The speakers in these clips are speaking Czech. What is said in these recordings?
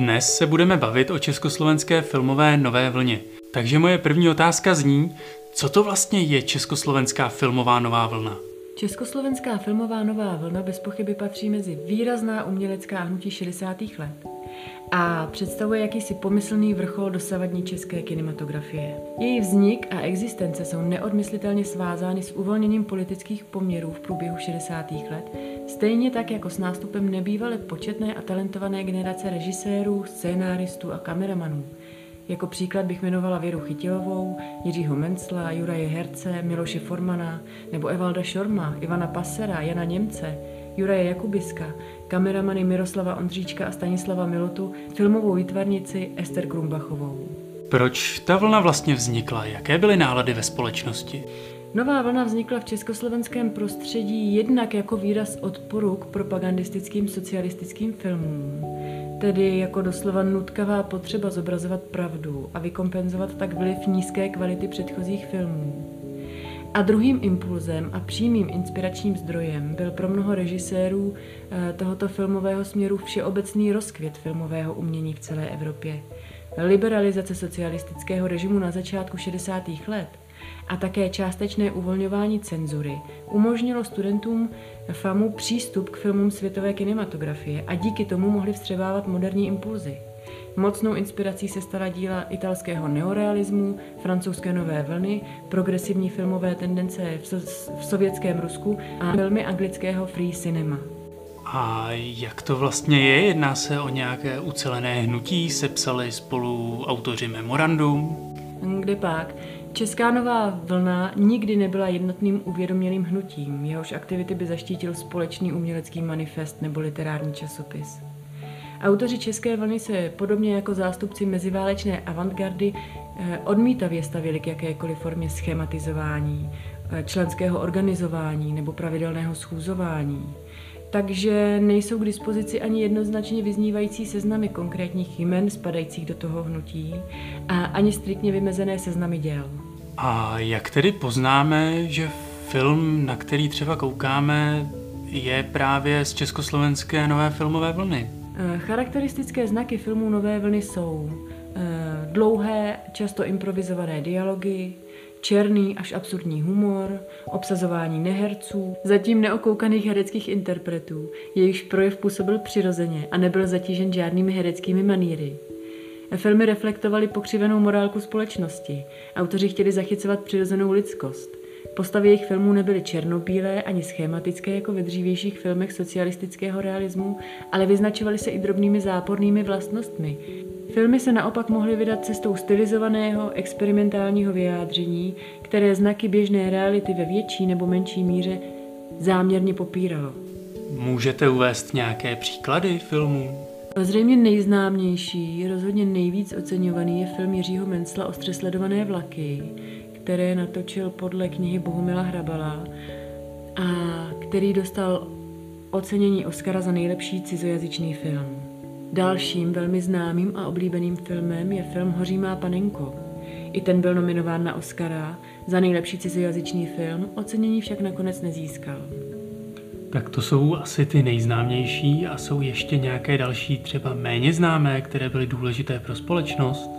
Dnes se budeme bavit o československé filmové nové vlně. Takže moje první otázka zní, co to vlastně je československá filmová nová vlna? Československá filmová nová vlna bez pochyby patří mezi výrazná umělecká hnutí 60. let a představuje jakýsi pomyslný vrchol dosavadní české kinematografie. Její vznik a existence jsou neodmyslitelně svázány s uvolněním politických poměrů v průběhu 60. let, stejně tak jako s nástupem nebývale početné a talentované generace režisérů, scénáristů a kameramanů. Jako příklad bych jmenovala Věru Chytilovou, Jiřího Mencla, Juraje Herce, Miloše Formana nebo Evalda Šorma, Ivana Pasera, Jana Němce, Juraje Jakubiska, kameramany Miroslava Ondříčka a Stanislava Milotu, filmovou výtvarnici Ester Krumbachovou. Proč ta vlna vlastně vznikla? Jaké byly nálady ve společnosti? Nová vlna vznikla v československém prostředí jednak jako výraz odporu k propagandistickým socialistickým filmům, tedy jako doslova nutkavá potřeba zobrazovat pravdu a vykompenzovat tak vliv nízké kvality předchozích filmů. A druhým impulzem a přímým inspiračním zdrojem byl pro mnoho režisérů eh, tohoto filmového směru všeobecný rozkvět filmového umění v celé Evropě. Liberalizace socialistického režimu na začátku 60. let a také částečné uvolňování cenzury umožnilo studentům FAMu přístup k filmům světové kinematografie a díky tomu mohli vstřebávat moderní impulzy. Mocnou inspirací se stala díla italského neorealismu, francouzské nové vlny, progresivní filmové tendence v, so- v sovětském Rusku a filmy anglického free cinema. A jak to vlastně je? Jedná se o nějaké ucelené hnutí? Sepsali spolu autoři memorandum? Kde pak? Česká nová vlna nikdy nebyla jednotným uvědomělým hnutím, jehož aktivity by zaštítil společný umělecký manifest nebo literární časopis. Autoři České vlny se podobně jako zástupci meziválečné avantgardy eh, odmítavě stavili k jakékoliv formě schematizování, eh, členského organizování nebo pravidelného schůzování. Takže nejsou k dispozici ani jednoznačně vyznívající seznamy konkrétních jmen spadajících do toho hnutí a ani striktně vymezené seznamy děl. A jak tedy poznáme, že film, na který třeba koukáme, je právě z československé nové filmové vlny? Eh, charakteristické znaky filmů Nové vlny jsou eh, dlouhé, často improvizované dialogy, černý až absurdní humor, obsazování neherců, zatím neokoukaných hereckých interpretů, jejichž projev působil přirozeně a nebyl zatížen žádnými hereckými maníry. Filmy reflektovaly pokřivenou morálku společnosti. Autoři chtěli zachycovat přirozenou lidskost. Postavy jejich filmů nebyly černobílé ani schematické jako ve dřívějších filmech socialistického realismu, ale vyznačovaly se i drobnými zápornými vlastnostmi. Filmy se naopak mohly vydat cestou stylizovaného, experimentálního vyjádření, které znaky běžné reality ve větší nebo menší míře záměrně popíralo. Můžete uvést nějaké příklady filmů? Zřejmě nejznámější, rozhodně nejvíc oceňovaný je film Jiřího Mencla Ostře sledované vlaky, které natočil podle knihy Bohumila Hrabala a který dostal ocenění Oscara za nejlepší cizojazyčný film. Dalším velmi známým a oblíbeným filmem je film Hoří má panenko. I ten byl nominován na Oscara za nejlepší cizojazyčný film, ocenění však nakonec nezískal. Tak to jsou asi ty nejznámější a jsou ještě nějaké další třeba méně známé, které byly důležité pro společnost?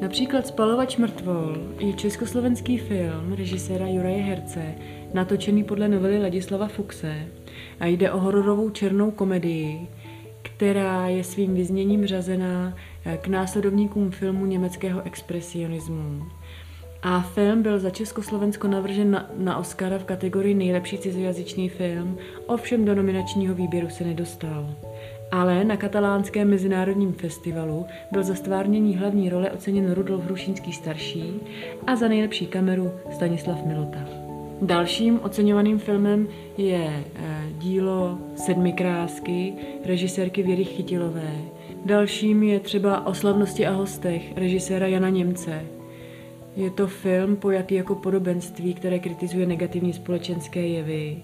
Například Spalovač mrtvol je československý film režiséra Juraje Herce, natočený podle novely Ladislava Fuxe a jde o hororovou černou komedii, která je svým vyzněním řazená k následovníkům filmu německého expresionismu. A film byl za Československo navržen na, na Oscara v kategorii nejlepší cizojazyčný film, ovšem do nominačního výběru se nedostal. Ale na katalánském mezinárodním festivalu byl za stvárnění hlavní role oceněn Rudolf Hrušínský starší a za nejlepší kameru Stanislav Milota. Dalším oceňovaným filmem je eh, dílo Sedmi krásky režisérky Věry Chytilové. Dalším je třeba O slavnosti a hostech režiséra Jana Němce. Je to film pojatý jako podobenství, které kritizuje negativní společenské jevy.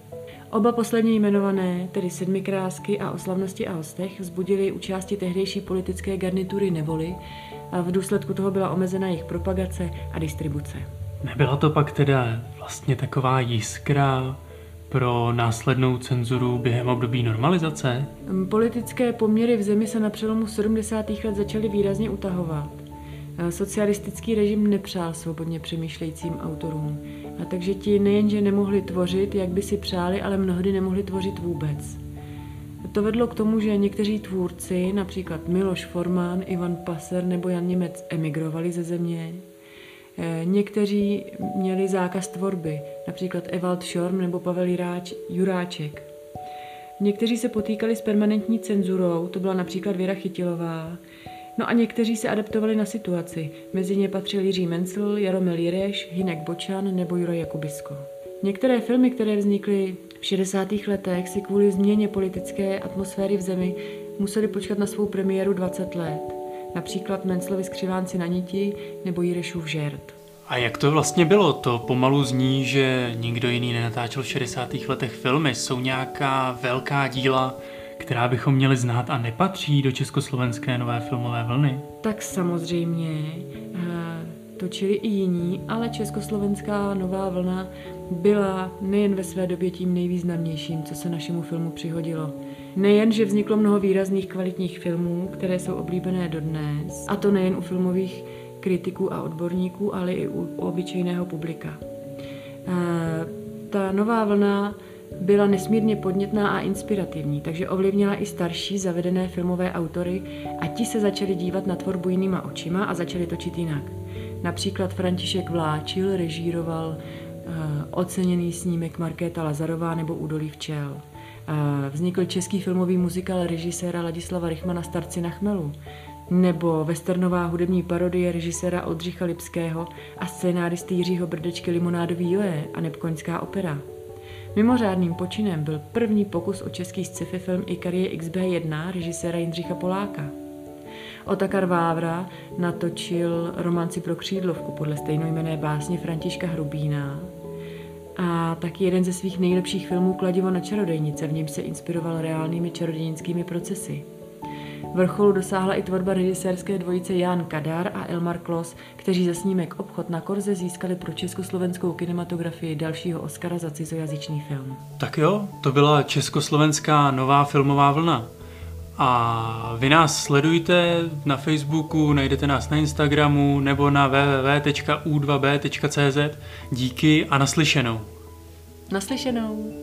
Oba posledně jmenované, tedy Sedmi krásky a o slavnosti a hostech, vzbudili u části tehdejší politické garnitury nevoli a v důsledku toho byla omezena jejich propagace a distribuce. Nebyla to pak teda vlastně taková jiskra pro následnou cenzuru během období normalizace? Politické poměry v zemi se na přelomu 70. let začaly výrazně utahovat. Socialistický režim nepřál svobodně přemýšlejícím autorům. A takže ti nejenže nemohli tvořit, jak by si přáli, ale mnohdy nemohli tvořit vůbec. To vedlo k tomu, že někteří tvůrci, například Miloš Forman, Ivan Passer nebo Jan Němec, emigrovali ze země. Eh, někteří měli zákaz tvorby, například Evald Schorm nebo Pavel Juráč, Juráček. Někteří se potýkali s permanentní cenzurou, to byla například Věra Chytilová, No a někteří se adaptovali na situaci. Mezi ně patřil Jiří Mencel, Jaromil Jireš, Hinek Bočan nebo Juro Jakubisko. Některé filmy, které vznikly v 60. letech, si kvůli změně politické atmosféry v zemi museli počkat na svou premiéru 20 let. Například Menclovi skřivánci na niti nebo Jirešův žert. A jak to vlastně bylo? To pomalu zní, že nikdo jiný nenatáčel v 60. letech filmy. Jsou nějaká velká díla, která bychom měli znát a nepatří do československé nové filmové vlny? Tak samozřejmě. Eh, točili i jiní, ale československá nová vlna byla nejen ve své době tím nejvýznamnějším, co se našemu filmu přihodilo. Nejen, že vzniklo mnoho výrazných kvalitních filmů, které jsou oblíbené dodnes, a to nejen u filmových kritiků a odborníků, ale i u obyčejného publika. Eh, ta nová vlna byla nesmírně podnětná a inspirativní, takže ovlivnila i starší zavedené filmové autory a ti se začali dívat na tvorbu jinýma očima a začali točit jinak. Například František Vláčil režíroval uh, oceněný snímek Markéta Lazarová nebo Údolí včel. Uh, vznikl český filmový muzikál režiséra Ladislava Rychmana Starci na chmelu nebo westernová hudební parodie režiséra Oldřicha Lipského a scénáristy Jiřího Brdečky Limonádový Joje a Nepkoňská opera. Mimořádným počinem byl první pokus o český sci-fi film Ikarie XB1 režiséra Jindřicha Poláka. Otakar Vávra natočil romanci pro křídlovku podle stejnojmené básně Františka Hrubína a taky jeden ze svých nejlepších filmů Kladivo na čarodejnice, v něm se inspiroval reálnými čarodějnickými procesy. Vrcholu dosáhla i tvorba režisérské dvojice Jan Kadar a Elmar Klos, kteří za snímek Obchod na Korze získali pro československou kinematografii dalšího Oscara za cizojazyčný film. Tak jo, to byla československá nová filmová vlna. A vy nás sledujte na Facebooku, najdete nás na Instagramu nebo na www.u2b.cz. Díky a naslyšenou. Naslyšenou.